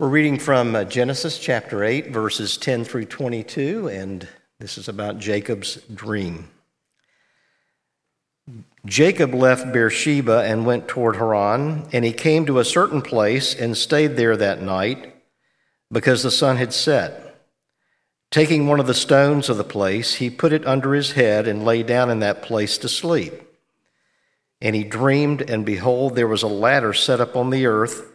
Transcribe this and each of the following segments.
We're reading from uh, Genesis chapter 8, verses 10 through 22, and this is about Jacob's dream. Jacob left Beersheba and went toward Haran, and he came to a certain place and stayed there that night because the sun had set. Taking one of the stones of the place, he put it under his head and lay down in that place to sleep. And he dreamed, and behold, there was a ladder set up on the earth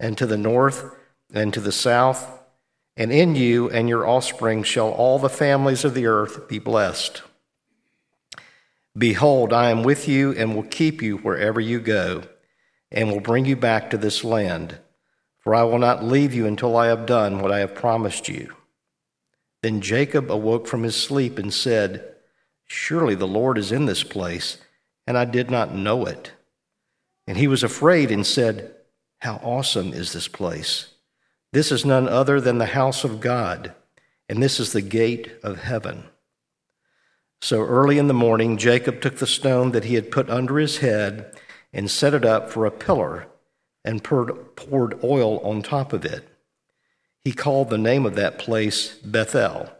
and to the north and to the south, and in you and your offspring shall all the families of the earth be blessed. Behold, I am with you and will keep you wherever you go, and will bring you back to this land, for I will not leave you until I have done what I have promised you. Then Jacob awoke from his sleep and said, Surely the Lord is in this place, and I did not know it. And he was afraid and said, how awesome is this place! This is none other than the house of God, and this is the gate of heaven. So early in the morning, Jacob took the stone that he had put under his head and set it up for a pillar and poured oil on top of it. He called the name of that place Bethel,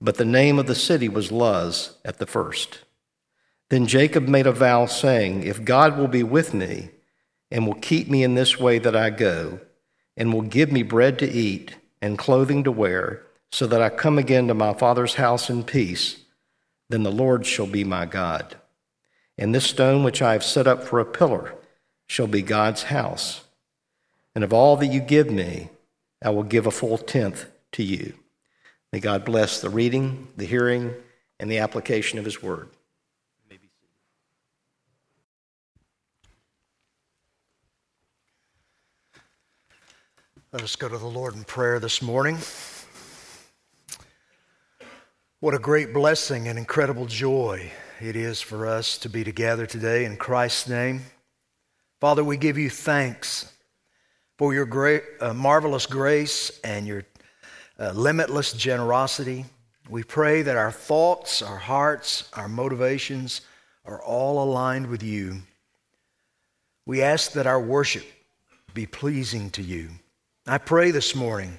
but the name of the city was Luz at the first. Then Jacob made a vow, saying, If God will be with me, and will keep me in this way that I go, and will give me bread to eat and clothing to wear, so that I come again to my Father's house in peace, then the Lord shall be my God. And this stone which I have set up for a pillar shall be God's house. And of all that you give me, I will give a full tenth to you. May God bless the reading, the hearing, and the application of his word. Let us go to the Lord in prayer this morning. What a great blessing and incredible joy it is for us to be together today in Christ's name. Father, we give you thanks for your great, uh, marvelous grace and your uh, limitless generosity. We pray that our thoughts, our hearts, our motivations are all aligned with you. We ask that our worship be pleasing to you. I pray this morning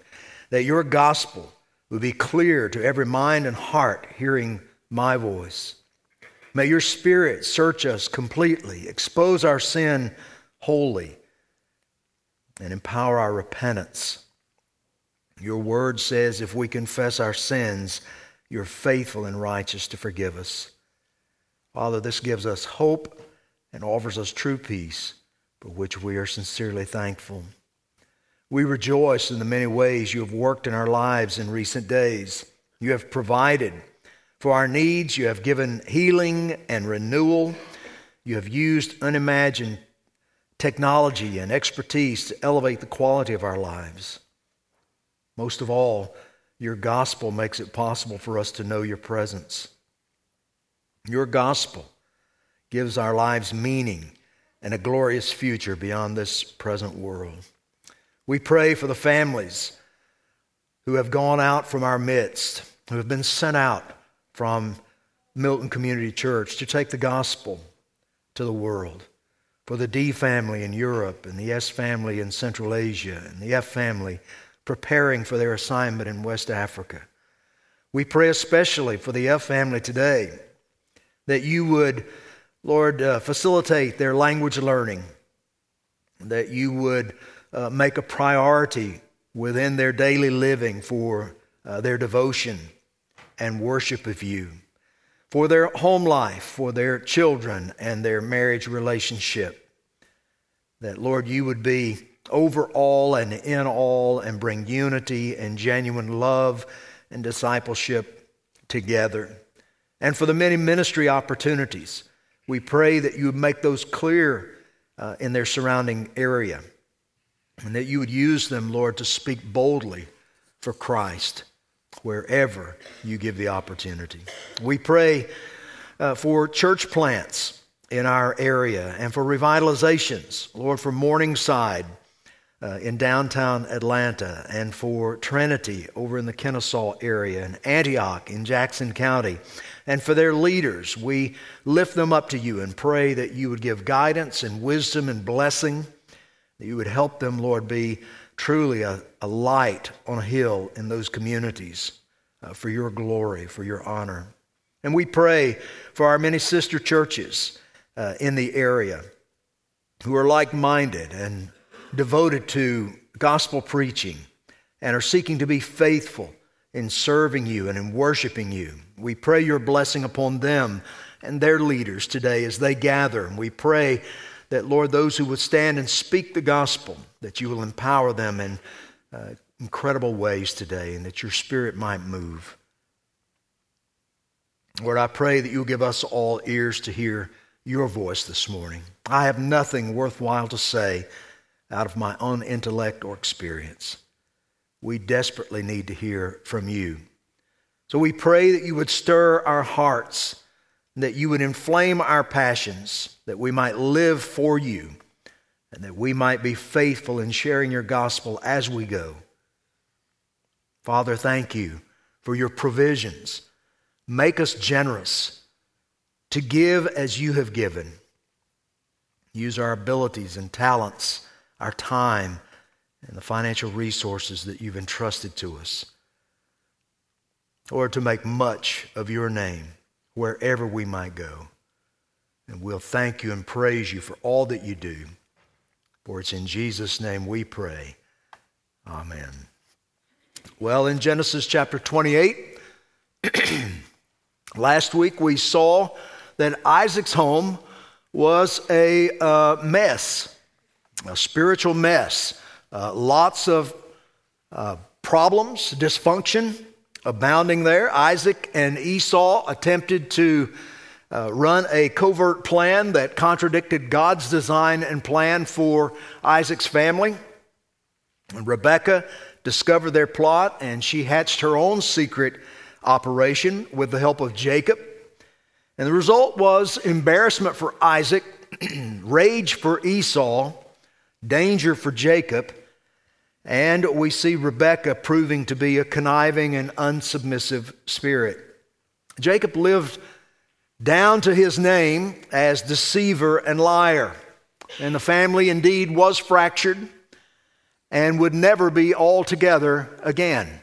that your gospel will be clear to every mind and heart hearing my voice. May your spirit search us completely, expose our sin wholly, and empower our repentance. Your word says if we confess our sins, you're faithful and righteous to forgive us. Father, this gives us hope and offers us true peace, for which we are sincerely thankful. We rejoice in the many ways you have worked in our lives in recent days. You have provided for our needs, you have given healing and renewal, you have used unimagined technology and expertise to elevate the quality of our lives. Most of all, your gospel makes it possible for us to know your presence. Your gospel gives our lives meaning and a glorious future beyond this present world. We pray for the families who have gone out from our midst, who have been sent out from Milton Community Church to take the gospel to the world. For the D family in Europe, and the S family in Central Asia, and the F family preparing for their assignment in West Africa. We pray especially for the F family today that you would, Lord, uh, facilitate their language learning, that you would uh, make a priority within their daily living for uh, their devotion and worship of you, for their home life, for their children and their marriage relationship. That, Lord, you would be over all and in all and bring unity and genuine love and discipleship together. And for the many ministry opportunities, we pray that you would make those clear uh, in their surrounding area and that you would use them, Lord, to speak boldly for Christ wherever you give the opportunity. We pray uh, for church plants in our area and for revitalizations, Lord, for Morningside uh, in downtown Atlanta and for Trinity over in the Kennesaw area and Antioch in Jackson County. And for their leaders, we lift them up to you and pray that you would give guidance and wisdom and blessing, that you would help them, Lord, be truly a, a light on a hill in those communities uh, for your glory, for your honor. And we pray for our many sister churches uh, in the area who are like minded and devoted to gospel preaching and are seeking to be faithful in serving you and in worshiping you. We pray your blessing upon them and their leaders today as they gather. And we pray that, Lord, those who would stand and speak the gospel, that you will empower them in uh, incredible ways today and that your spirit might move. Lord, I pray that you'll give us all ears to hear your voice this morning. I have nothing worthwhile to say out of my own intellect or experience. We desperately need to hear from you. So we pray that you would stir our hearts, that you would inflame our passions, that we might live for you, and that we might be faithful in sharing your gospel as we go. Father, thank you for your provisions. Make us generous to give as you have given. Use our abilities and talents our time, and the financial resources that you've entrusted to us. Or to make much of your name wherever we might go. And we'll thank you and praise you for all that you do. For it's in Jesus' name we pray. Amen. Well, in Genesis chapter 28, last week we saw that Isaac's home was a uh, mess a spiritual mess, uh, lots of uh, problems, dysfunction abounding there. Isaac and Esau attempted to uh, run a covert plan that contradicted God's design and plan for Isaac's family. And Rebekah discovered their plot and she hatched her own secret operation with the help of Jacob. And the result was embarrassment for Isaac, rage for Esau, danger for Jacob, and we see Rebekah proving to be a conniving and unsubmissive spirit. Jacob lived down to his name as deceiver and liar, and the family indeed was fractured and would never be all together again.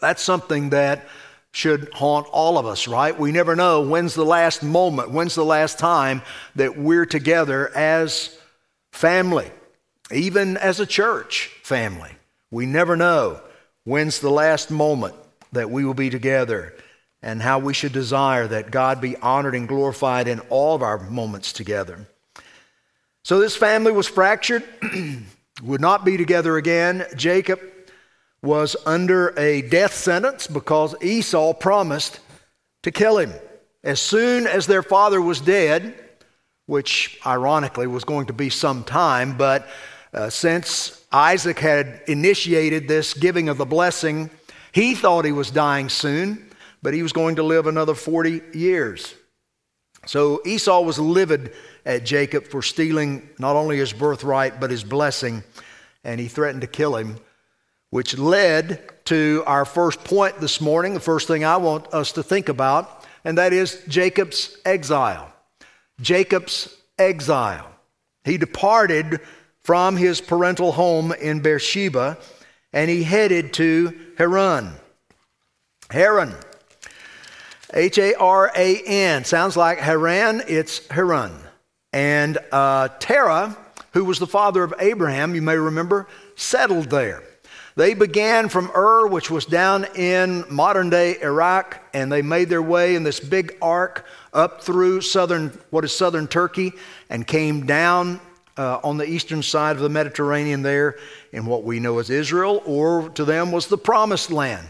That's something that should haunt all of us, right? We never know when's the last moment, when's the last time that we're together as family, even as a church family. We never know when's the last moment that we will be together and how we should desire that God be honored and glorified in all of our moments together. So this family was fractured, would not be together again. Jacob was under a death sentence because Esau promised to kill him. As soon as their father was dead, which ironically was going to be some time, but uh, since Isaac had initiated this giving of the blessing, he thought he was dying soon, but he was going to live another 40 years. So Esau was livid at Jacob for stealing not only his birthright, but his blessing, and he threatened to kill him, which led to our first point this morning, the first thing I want us to think about, and that is Jacob's exile. Jacob's exile. He departed from his parental home in Beersheba and he headed to Haran. Haran. H A R A N. Sounds like Haran, it's Haran. And uh, Terah, who was the father of Abraham, you may remember, settled there. They began from Ur, which was down in modern day Iraq, and they made their way in this big arc up through southern, what is southern Turkey, and came down uh, on the eastern side of the Mediterranean there in what we know as Israel, or to them was the promised land.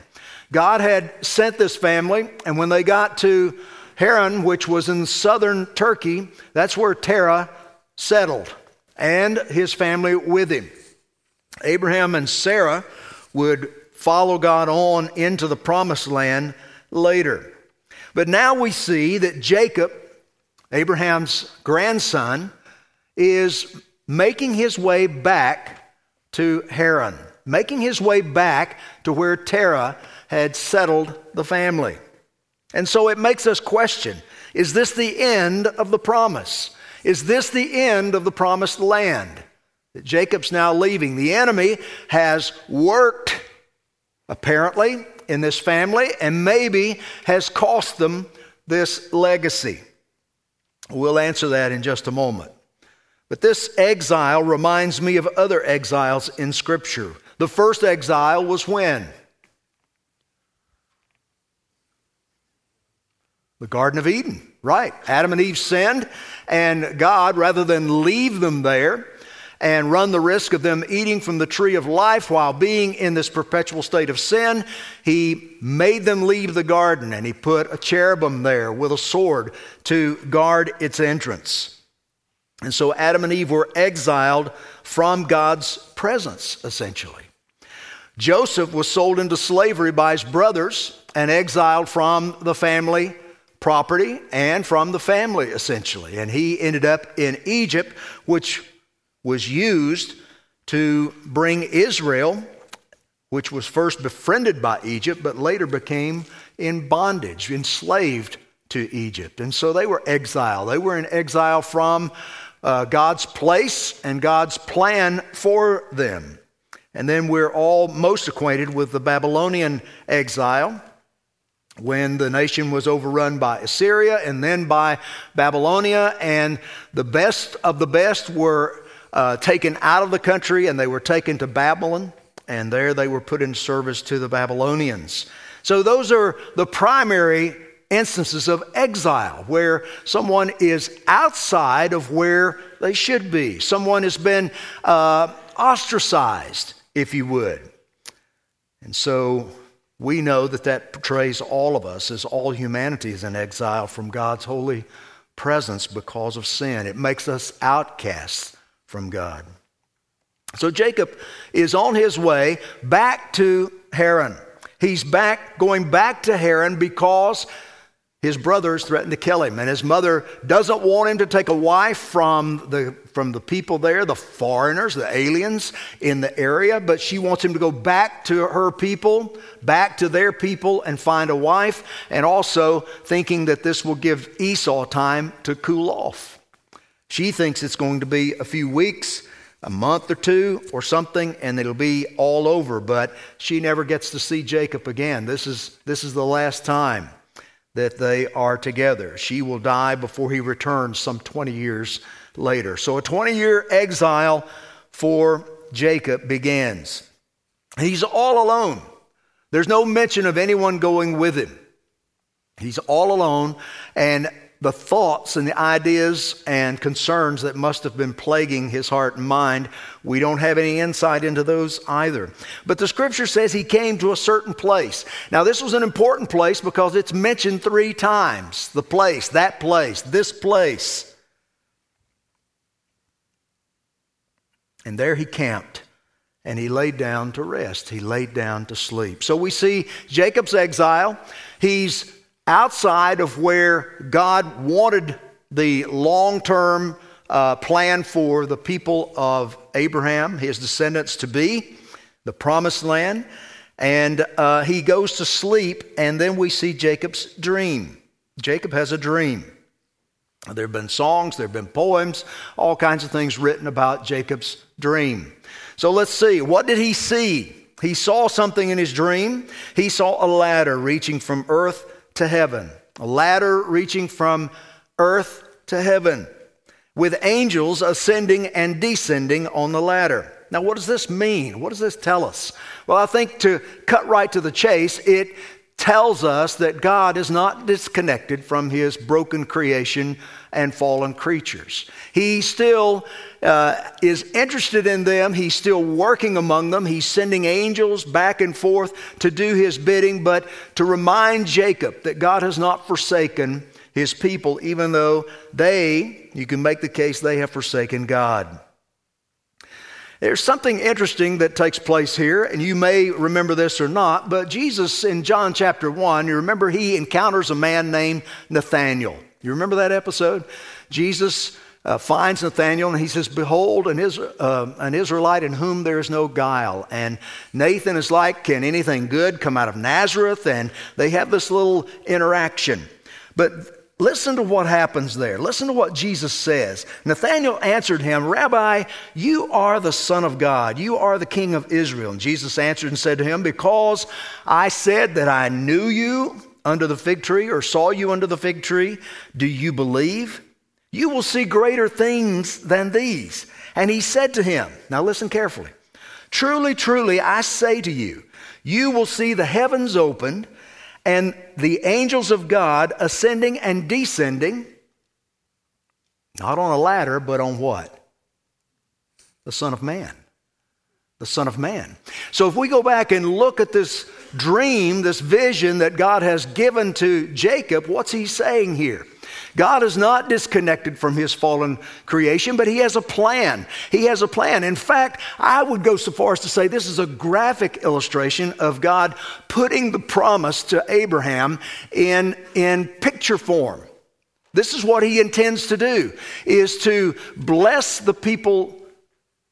God had sent this family, and when they got to Haran, which was in southern Turkey, that's where Terah settled, and his family with him. Abraham and Sarah would follow God on into the promised land later. But now we see that Jacob, Abraham's grandson, is making his way back to Haran, making his way back to where Terah had settled the family. And so it makes us question is this the end of the promise? Is this the end of the promised land that Jacob's now leaving? The enemy has worked, apparently, in this family and maybe has cost them this legacy. We'll answer that in just a moment. But this exile reminds me of other exiles in Scripture. The first exile was when? The Garden of Eden, right. Adam and Eve sinned, and God, rather than leave them there and run the risk of them eating from the tree of life while being in this perpetual state of sin, He made them leave the garden and He put a cherubim there with a sword to guard its entrance. And so Adam and Eve were exiled from God's presence, essentially. Joseph was sold into slavery by his brothers and exiled from the family property and from the family, essentially. And he ended up in Egypt, which was used to bring Israel, which was first befriended by Egypt, but later became in bondage, enslaved to Egypt. And so they were exiled. They were in exile from uh, God's place and God's plan for them. And then we're all most acquainted with the Babylonian exile when the nation was overrun by Assyria and then by Babylonia, and the best of the best were uh, taken out of the country and they were taken to Babylon, and there they were put in service to the Babylonians. So, those are the primary instances of exile where someone is outside of where they should be. Someone has been uh, ostracized, if you would. And so we know that that portrays all of us as all humanity is in exile from God's holy presence because of sin. It makes us outcasts from God. So Jacob is on his way back to Haran. He's back, going back to Haran because his brothers threatened to kill him, and his mother doesn't want him to take a wife from the, from the people there, the foreigners, the aliens in the area, but she wants him to go back to her people, back to their people, and find a wife, and also thinking that this will give Esau time to cool off. She thinks it's going to be a few weeks, a month or two, or something, and it'll be all over, but she never gets to see Jacob again. This is, this is the last time that they are together. She will die before he returns some 20 years later. So a 20 year exile for Jacob begins. He's all alone. There's no mention of anyone going with him. He's all alone, and the thoughts and the ideas and concerns that must have been plaguing his heart and mind. We don't have any insight into those either. But the scripture says he came to a certain place. Now, this was an important place because it's mentioned three times the place, that place, this place. And there he camped and he laid down to rest. He laid down to sleep. So we see Jacob's exile. He's outside of where God wanted the long term uh, plan for the people of Abraham, his descendants, to be, the promised land. And uh, he goes to sleep, and then we see Jacob's dream. Jacob has a dream. There have been songs, there have been poems, all kinds of things written about Jacob's dream. So let's see. What did he see? He saw something in his dream. He saw a ladder reaching from earth to heaven, a ladder reaching from earth to heaven, with angels ascending and descending on the ladder. Now, what does this mean? What does this tell us? Well, I think to cut right to the chase, it tells us that God is not disconnected from his broken creation and fallen creatures. He still uh, is interested in them. He's still working among them. He's sending angels back and forth to do his bidding, but to remind Jacob that God has not forsaken his people, even though they, you can make the case, they have forsaken God. There's something interesting that takes place here, and you may remember this or not, but Jesus in John chapter 1, you remember he encounters a man named Nathanael. You remember that episode? Jesus uh, finds Nathanael and he says, Behold, an, uh, an Israelite in whom there is no guile. And Nathan is like, Can anything good come out of Nazareth? And they have this little interaction. But listen to what happens there. Listen to what Jesus says. Nathanael answered him, Rabbi, you are the Son of God. You are the King of Israel. And Jesus answered and said to him, Because I said that I knew you under the fig tree or saw you under the fig tree, do you believe? You will see greater things than these. And he said to him, Now listen carefully. Truly, truly, I say to you, you will see the heavens opened and the angels of God ascending and descending, not on a ladder, but on what? The Son of Man. The Son of Man. So if we go back and look at this dream, this vision that God has given to Jacob, what's he saying here? God is not disconnected from his fallen creation, but he has a plan. He has a plan. In fact, I would go so far as to say this is a graphic illustration of God putting the promise to Abraham in, in picture form. This is what he intends to do is to bless the people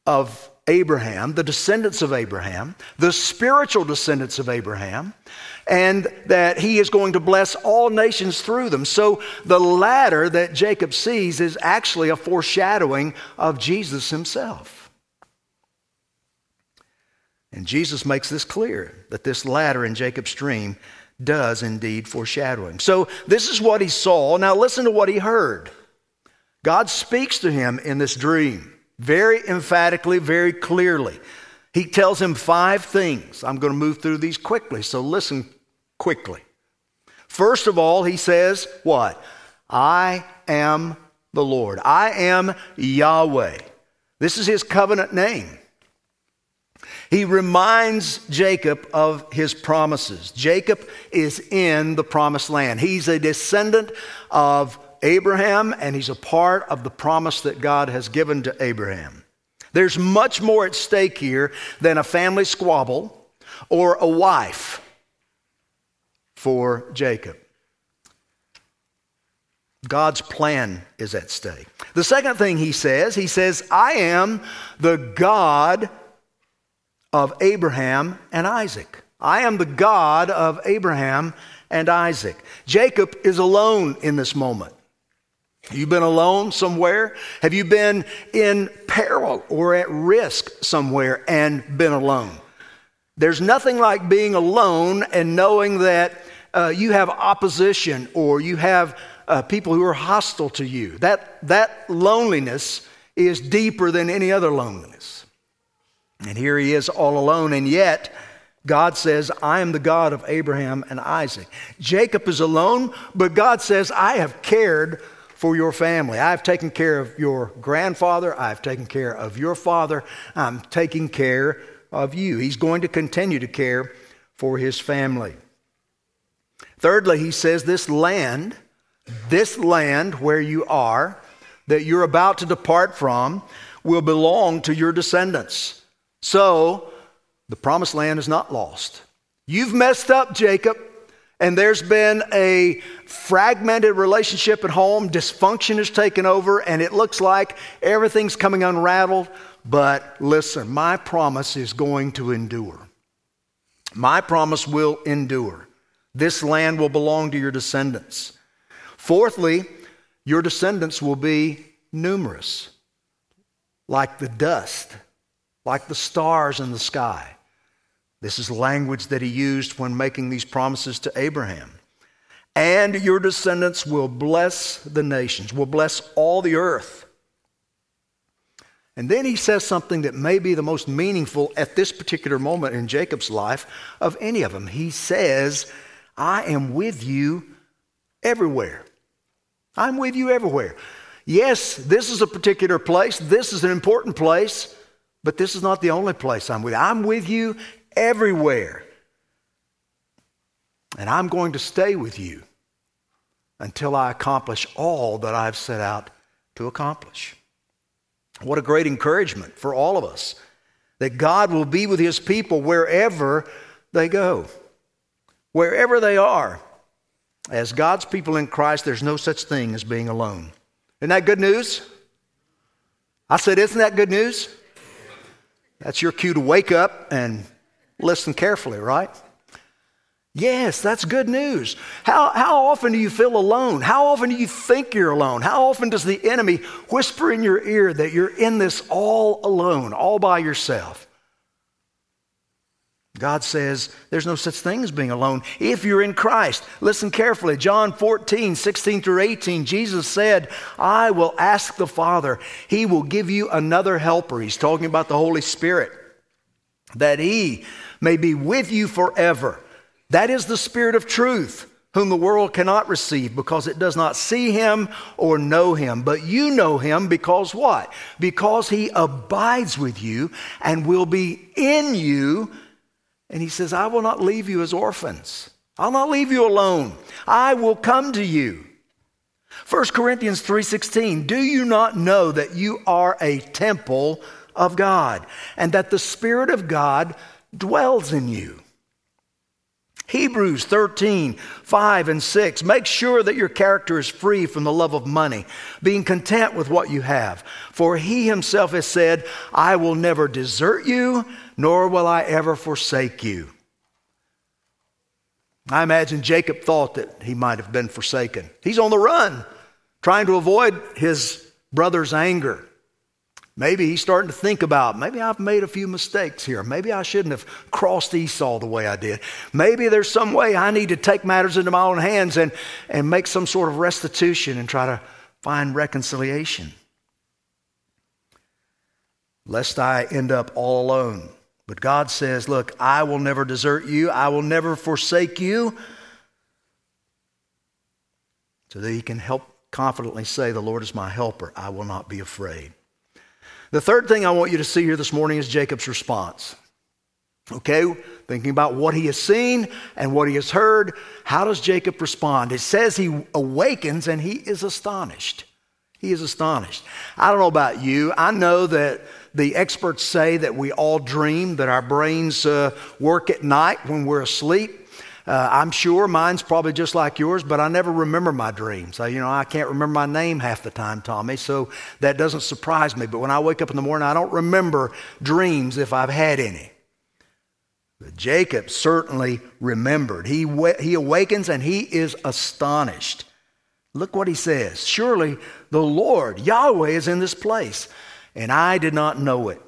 of Abraham, the descendants of Abraham, the spiritual descendants of Abraham, and that he is going to bless all nations through them. So the ladder that Jacob sees is actually a foreshadowing of Jesus himself. And Jesus makes this clear that this ladder in Jacob's dream does indeed foreshadow him. So this is what he saw. Now listen to what he heard. God speaks to him in this dream very emphatically, very clearly. He tells him five things. I'm going to move through these quickly, so listen quickly. First of all, he says, What? I am the Lord. I am Yahweh. This is his covenant name. He reminds Jacob of his promises. Jacob is in the promised land. He's a descendant of Abraham, and he's a part of the promise that God has given to Abraham. There's much more at stake here than a family squabble or a wife for Jacob. God's plan is at stake. The second thing he says, he says, I am the God of Abraham and Isaac. I am the God of Abraham and Isaac. Jacob is alone in this moment. You been alone somewhere? Have you been in peril or at risk somewhere and been alone? There's nothing like being alone and knowing that uh, you have opposition or you have uh, people who are hostile to you. That, that loneliness is deeper than any other loneliness. And here he is all alone, and yet God says, I am the God of Abraham and Isaac. Jacob is alone, but God says, I have cared for your family. I've taken care of your grandfather. I've taken care of your father. I'm taking care of you. He's going to continue to care for his family. Thirdly, he says, This land, this land where you are, that you're about to depart from, will belong to your descendants. So, the promised land is not lost. You've messed up, Jacob and there's been a fragmented relationship at home, dysfunction has taken over, and it looks like everything's coming unraveled. But listen, my promise is going to endure. My promise will endure. This land will belong to your descendants. Fourthly, your descendants will be numerous, like the dust, like the stars in the sky. This is language that he used when making these promises to Abraham. And your descendants will bless the nations, will bless all the earth. And then he says something that may be the most meaningful at this particular moment in Jacob's life of any of them. He says, I am with you everywhere. I'm with you everywhere. Yes, this is a particular place. This is an important place, but this is not the only place I'm with. I'm with you everywhere. And I'm going to stay with you until I accomplish all that I've set out to accomplish. What a great encouragement for all of us that God will be with his people wherever they go, wherever they are. As God's people in Christ, there's no such thing as being alone. Isn't that good news? I said, Isn't that good news? That's your cue to wake up and listen carefully, right? Yes, that's good news. How, how often do you feel alone? How often do you think you're alone? How often does the enemy whisper in your ear that you're in this all alone, all by yourself? God says there's no such thing as being alone if you're in Christ. Listen carefully. John 14, 16 through 18, Jesus said, I will ask the Father, He will give you another helper. He's talking about the Holy Spirit, that He may be with you forever. That is the Spirit of truth, whom the world cannot receive because it does not see Him or know Him. But you know Him because what? Because He abides with you and will be in you and he says, I will not leave you as orphans. I'll not leave you alone. I will come to you. 1 Corinthians 3:16 Do you not know that you are a temple of God and that the spirit of God dwells in you? Hebrews 13, 5 and 6. Make sure that your character is free from the love of money, being content with what you have. For he himself has said, I will never desert you, nor will I ever forsake you. I imagine Jacob thought that he might have been forsaken. He's on the run, trying to avoid his brother's anger. Maybe he's starting to think about, maybe I've made a few mistakes here. Maybe I shouldn't have crossed Esau the way I did. Maybe there's some way I need to take matters into my own hands and, and make some sort of restitution and try to find reconciliation. Lest I end up all alone. But God says, Look, I will never desert you, I will never forsake you. So that he can help confidently say, The Lord is my helper, I will not be afraid. The third thing I want you to see here this morning is Jacob's response. Okay, thinking about what he has seen and what he has heard, how does Jacob respond? It says he awakens and he is astonished. He is astonished. I don't know about you. I know that the experts say that we all dream, that our brains uh, work at night when we're asleep. Uh, I'm sure mine's probably just like yours, but I never remember my dreams. I, you know, I can't remember my name half the time, Tommy, so that doesn't surprise me. But when I wake up in the morning, I don't remember dreams if I've had any. But Jacob certainly remembered. He, he awakens and he is astonished. Look what he says. Surely the Lord, Yahweh, is in this place, and I did not know it.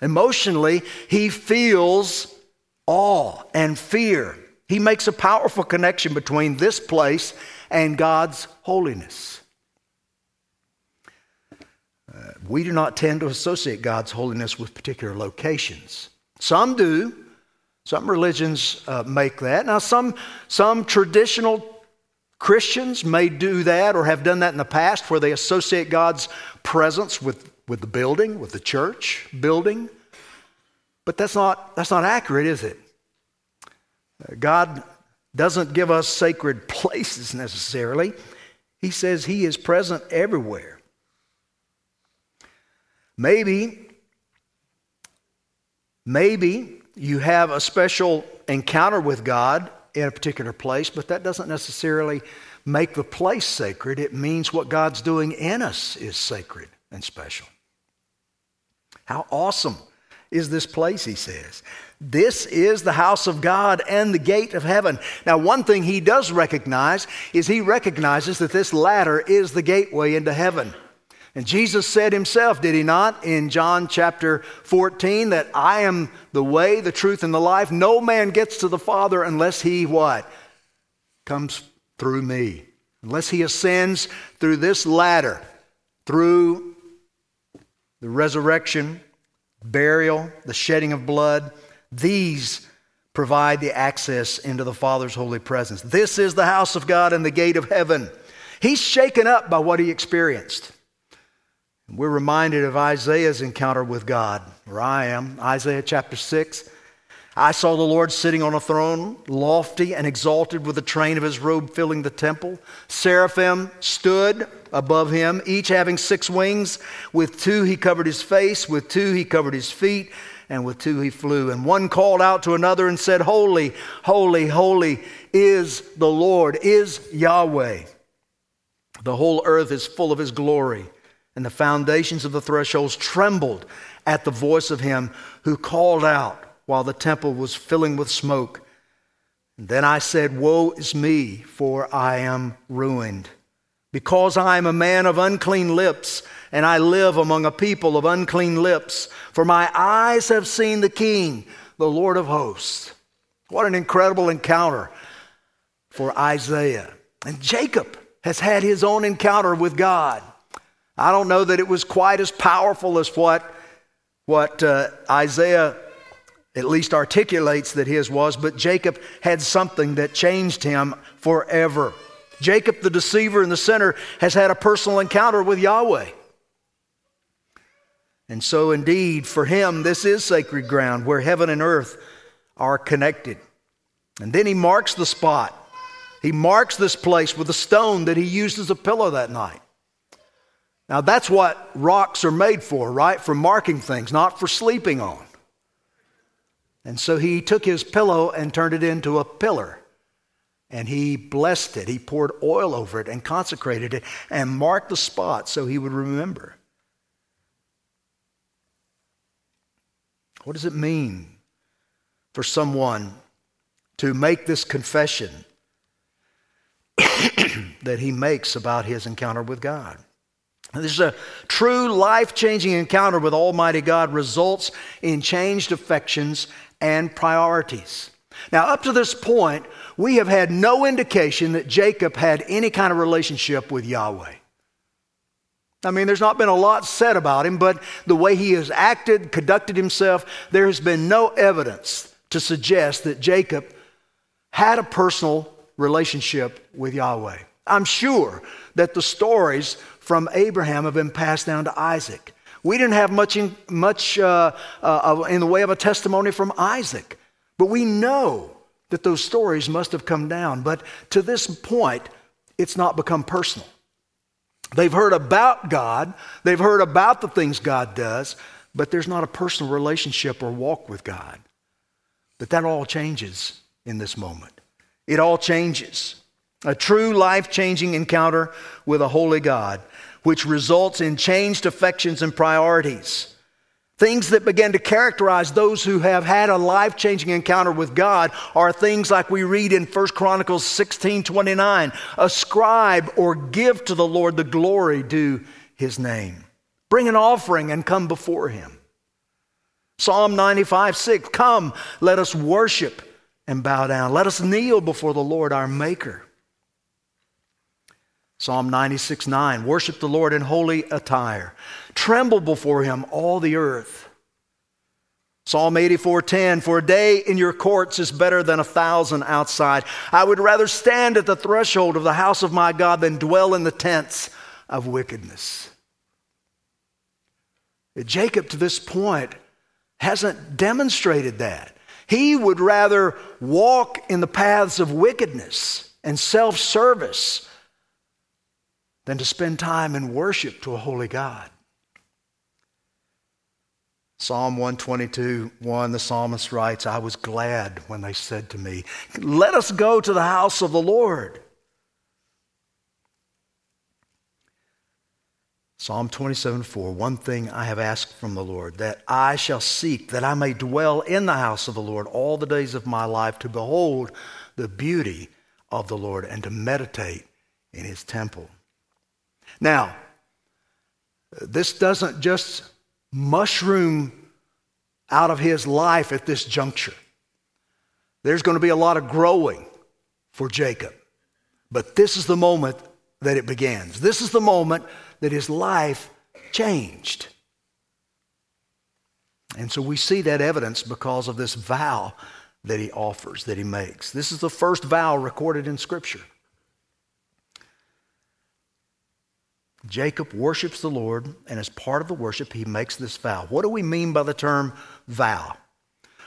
Emotionally, he feels awe and fear. He makes a powerful connection between this place and God's holiness. Uh, we do not tend to associate God's holiness with particular locations. Some do. Some religions uh, make that. Now, some, some traditional Christians may do that or have done that in the past where they associate God's presence with, with the building, with the church building. But that's not, that's not accurate, is it? God doesn't give us sacred places necessarily. He says He is present everywhere. Maybe, maybe you have a special encounter with God in a particular place, but that doesn't necessarily make the place sacred. It means what God's doing in us is sacred and special. How awesome is this place, he says. This is the house of God and the gate of heaven. Now, one thing he does recognize is he recognizes that this ladder is the gateway into heaven. And Jesus said himself, did he not, in John chapter 14, that I am the way, the truth, and the life. No man gets to the Father unless he what? Comes through me. Unless he ascends through this ladder, through the resurrection, burial, the shedding of blood, these provide the access into the Father's holy presence. This is the house of God and the gate of heaven. He's shaken up by what he experienced. We're reminded of Isaiah's encounter with God, where I am, Isaiah chapter 6. I saw the Lord sitting on a throne, lofty and exalted, with the train of his robe filling the temple. Seraphim stood above him, each having six wings. With two he covered his face, with two he covered his feet and with two he flew. And one called out to another and said, Holy, holy, holy is the Lord, is Yahweh. The whole earth is full of his glory. And the foundations of the thresholds trembled at the voice of him who called out while the temple was filling with smoke. And then I said, Woe is me, for I am ruined, because I am a man of unclean lips, and I live among a people of unclean lips. For my eyes have seen the King, the Lord of hosts. What an incredible encounter for Isaiah. And Jacob has had his own encounter with God. I don't know that it was quite as powerful as what, what uh, Isaiah at least articulates that his was, but Jacob had something that changed him forever. Jacob, the deceiver and the sinner, has had a personal encounter with Yahweh. And so, indeed, for him, this is sacred ground where heaven and earth are connected. And then he marks the spot. He marks this place with a stone that he used as a pillow that night. Now, that's what rocks are made for, right? For marking things, not for sleeping on. And so he took his pillow and turned it into a pillar. And he blessed it. He poured oil over it and consecrated it and marked the spot so he would remember. What does it mean for someone to make this confession that he makes about his encounter with God? This is a true life changing encounter with Almighty God results in changed affections and priorities. Now, up to this point, we have had no indication that Jacob had any kind of relationship with Yahweh. I mean, there's not been a lot said about him, but the way he has acted, conducted himself, there has been no evidence to suggest that Jacob had a personal relationship with Yahweh. I'm sure that the stories from Abraham have been passed down to Isaac. We didn't have much, in, much uh, uh, in the way of a testimony from Isaac, but we know that those stories must have come down. But to this point, it's not become personal. They've heard about God, they've heard about the things God does, but there's not a personal relationship or walk with God. But that all changes in this moment. It all changes. A true life changing encounter with a holy God which results in changed affections and priorities. Things that begin to characterize those who have had a life changing encounter with God are things like we read in 1 Chronicles 16 29 ascribe or give to the Lord the glory due his name. Bring an offering and come before him. Psalm 95 6 Come, let us worship and bow down. Let us kneel before the Lord our Maker. Psalm 96 9, worship the Lord in holy attire. Tremble before him, all the earth. Psalm 84 10, for a day in your courts is better than a thousand outside. I would rather stand at the threshold of the house of my God than dwell in the tents of wickedness. Jacob, to this point, hasn't demonstrated that. He would rather walk in the paths of wickedness and self service than to spend time in worship to a holy God. Psalm 122, 1, the psalmist writes, I was glad when they said to me, Let us go to the house of the Lord. Psalm 27, 4, one thing I have asked from the Lord, that I shall seek, that I may dwell in the house of the Lord all the days of my life, to behold the beauty of the Lord and to meditate in his temple. Now, this doesn't just mushroom out of his life at this juncture. There's going to be a lot of growing for Jacob. But this is the moment that it begins. This is the moment that his life changed. And so we see that evidence because of this vow that he offers, that he makes. This is the first vow recorded in Scripture. Jacob worships the Lord, and as part of the worship, he makes this vow. What do we mean by the term vow?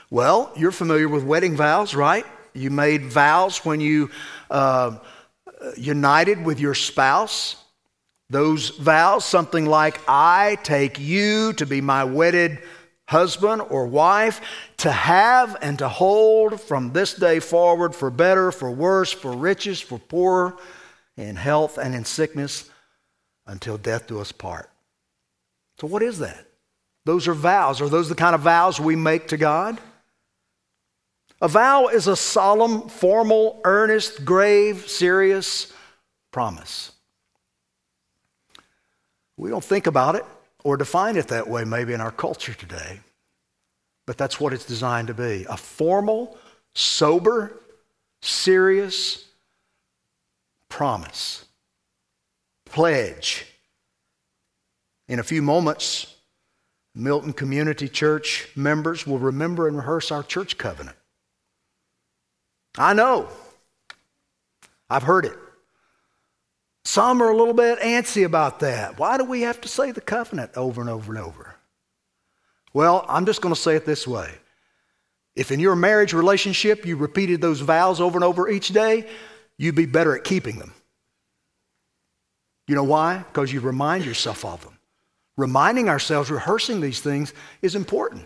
Well, you're familiar with wedding vows, right? You made vows when you uh, united with your spouse. Those vows, something like, I take you to be my wedded husband or wife, to have and to hold from this day forward for better, for worse, for riches, for poorer, in health and in sickness, until death do us part. So, what is that? Those are vows. Are those the kind of vows we make to God? A vow is a solemn, formal, earnest, grave, serious promise. We don't think about it or define it that way maybe in our culture today, but that's what it's designed to be a formal, sober, serious promise, pledge. In a few moments, Milton Community Church members will remember and rehearse our church covenant. I know. I've heard it. Some are a little bit antsy about that. Why do we have to say the covenant over and over and over? Well, I'm just going to say it this way. If in your marriage relationship you repeated those vows over and over each day, you'd be better at keeping them. You know why? Because you remind yourself of them. Reminding ourselves, rehearsing these things is important.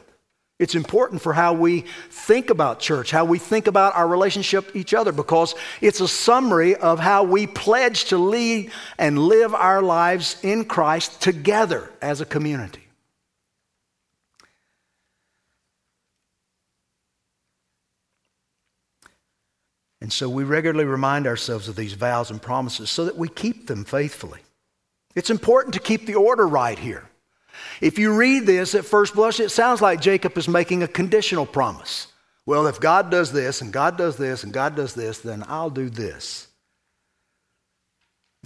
It's important for how we think about church, how we think about our relationship each other, because it's a summary of how we pledge to lead and live our lives in Christ together as a community. And so we regularly remind ourselves of these vows and promises so that we keep them faithfully. It's important to keep the order right here. If you read this at first blush, it sounds like Jacob is making a conditional promise. Well, if God does this, and God does this, and God does this, then I'll do this.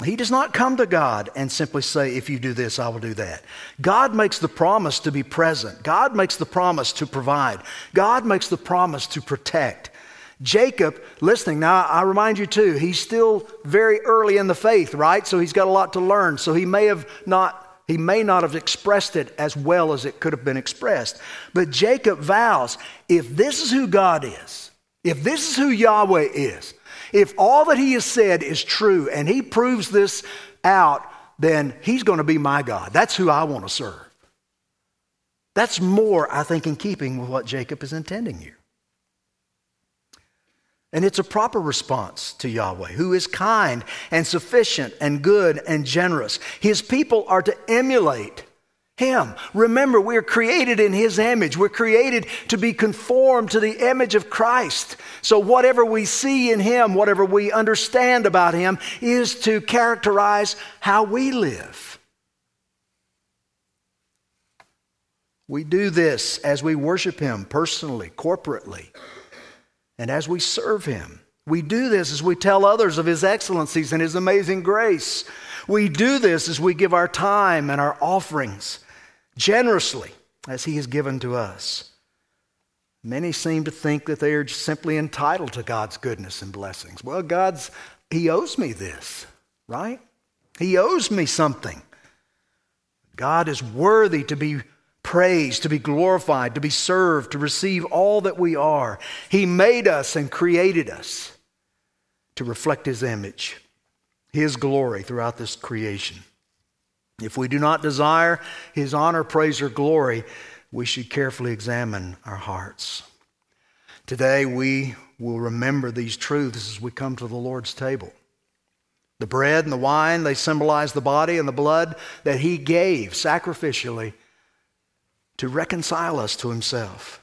He does not come to God and simply say, If you do this, I will do that. God makes the promise to be present. God makes the promise to provide. God makes the promise to protect. Jacob, listening, now I remind you too, he's still very early in the faith, right? So he's got a lot to learn. So he may have not he may not have expressed it as well as it could have been expressed. But Jacob vows if this is who God is, if this is who Yahweh is, if all that he has said is true and he proves this out, then he's going to be my God. That's who I want to serve. That's more, I think, in keeping with what Jacob is intending here. And it's a proper response to Yahweh, who is kind and sufficient and good and generous. His people are to emulate him. Remember, we're created in his image. We're created to be conformed to the image of Christ. So, whatever we see in him, whatever we understand about him, is to characterize how we live. We do this as we worship him personally, corporately and as we serve Him. We do this as we tell others of His excellencies and His amazing grace. We do this as we give our time and our offerings generously as He has given to us. Many seem to think that they are simply entitled to God's goodness and blessings. Well, God's, He owes me this, right? He owes me something. God is worthy to be praised, to be glorified, to be served, to receive all that we are. He made us and created us to reflect His image, His glory throughout this creation. If we do not desire His honor, praise, or glory, we should carefully examine our hearts. Today, we will remember these truths as we come to the Lord's table. The bread and the wine, they symbolize the body and the blood that He gave sacrificially to reconcile us to himself.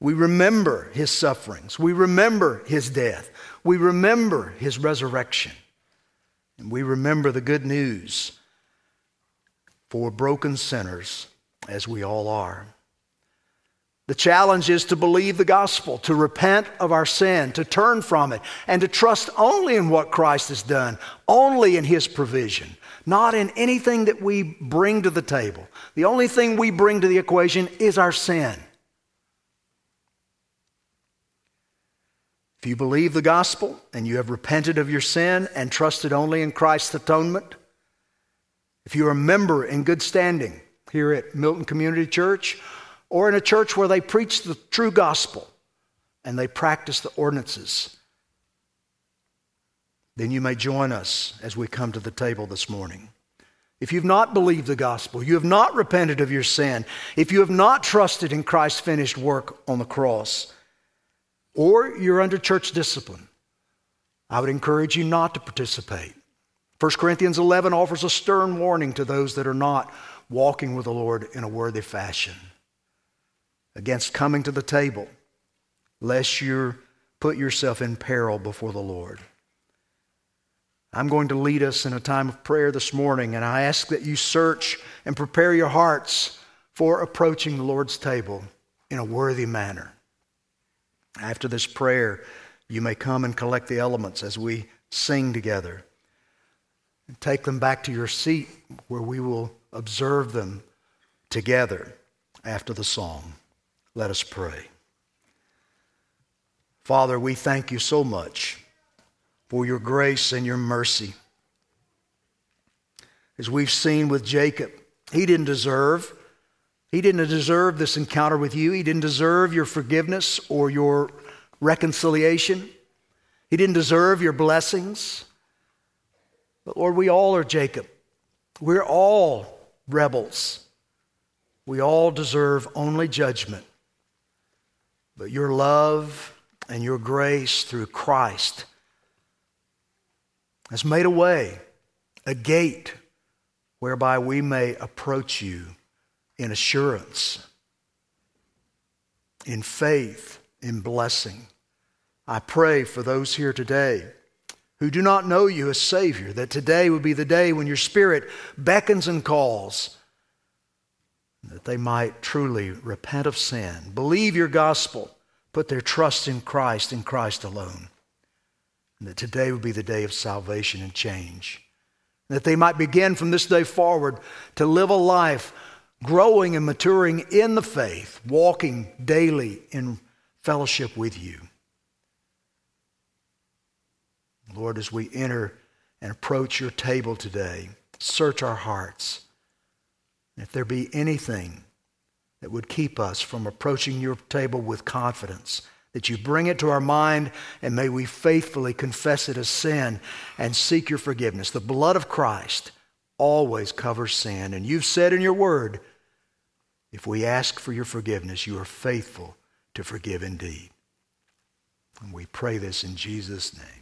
We remember his sufferings. We remember his death. We remember his resurrection. And we remember the good news for broken sinners, as we all are. The challenge is to believe the gospel, to repent of our sin, to turn from it, and to trust only in what Christ has done, only in his provision, not in anything that we bring to the table. The only thing we bring to the equation is our sin. If you believe the gospel and you have repented of your sin and trusted only in Christ's atonement, if you're a member in good standing here at Milton Community Church or in a church where they preach the true gospel and they practice the ordinances then you may join us as we come to the table this morning. if you've not believed the gospel, you have not repented of your sin, if you have not trusted in Christ's finished work on the cross, or you're under church discipline, I would encourage you not to participate. 1 Corinthians 11 offers a stern warning to those that are not walking with the Lord in a worthy fashion against coming to the table, lest you put yourself in peril before the Lord. I'm going to lead us in a time of prayer this morning, and I ask that you search and prepare your hearts for approaching the Lord's table in a worthy manner. After this prayer, you may come and collect the elements as we sing together. And take them back to your seat where we will observe them together after the song. Let us pray. Father, we thank you so much for your grace and your mercy. As we've seen with Jacob, he didn't deserve he didn't deserve this encounter with you. He didn't deserve your forgiveness or your reconciliation. He didn't deserve your blessings. But Lord, we all are Jacob. We're all rebels. We all deserve only judgment. But your love and your grace through Christ has made a way, a gate whereby we may approach you in assurance, in faith, in blessing. I pray for those here today who do not know you as Savior, that today would be the day when your Spirit beckons and calls, that they might truly repent of sin, believe your gospel, put their trust in Christ and Christ alone and that today would be the day of salvation and change. That they might begin from this day forward to live a life growing and maturing in the faith, walking daily in fellowship with you. Lord, as we enter and approach your table today, search our hearts. If there be anything that would keep us from approaching your table with confidence, that you bring it to our mind, and may we faithfully confess it as sin and seek your forgiveness. The blood of Christ always covers sin. And you've said in your word, if we ask for your forgiveness, you are faithful to forgive indeed. And we pray this in Jesus' name.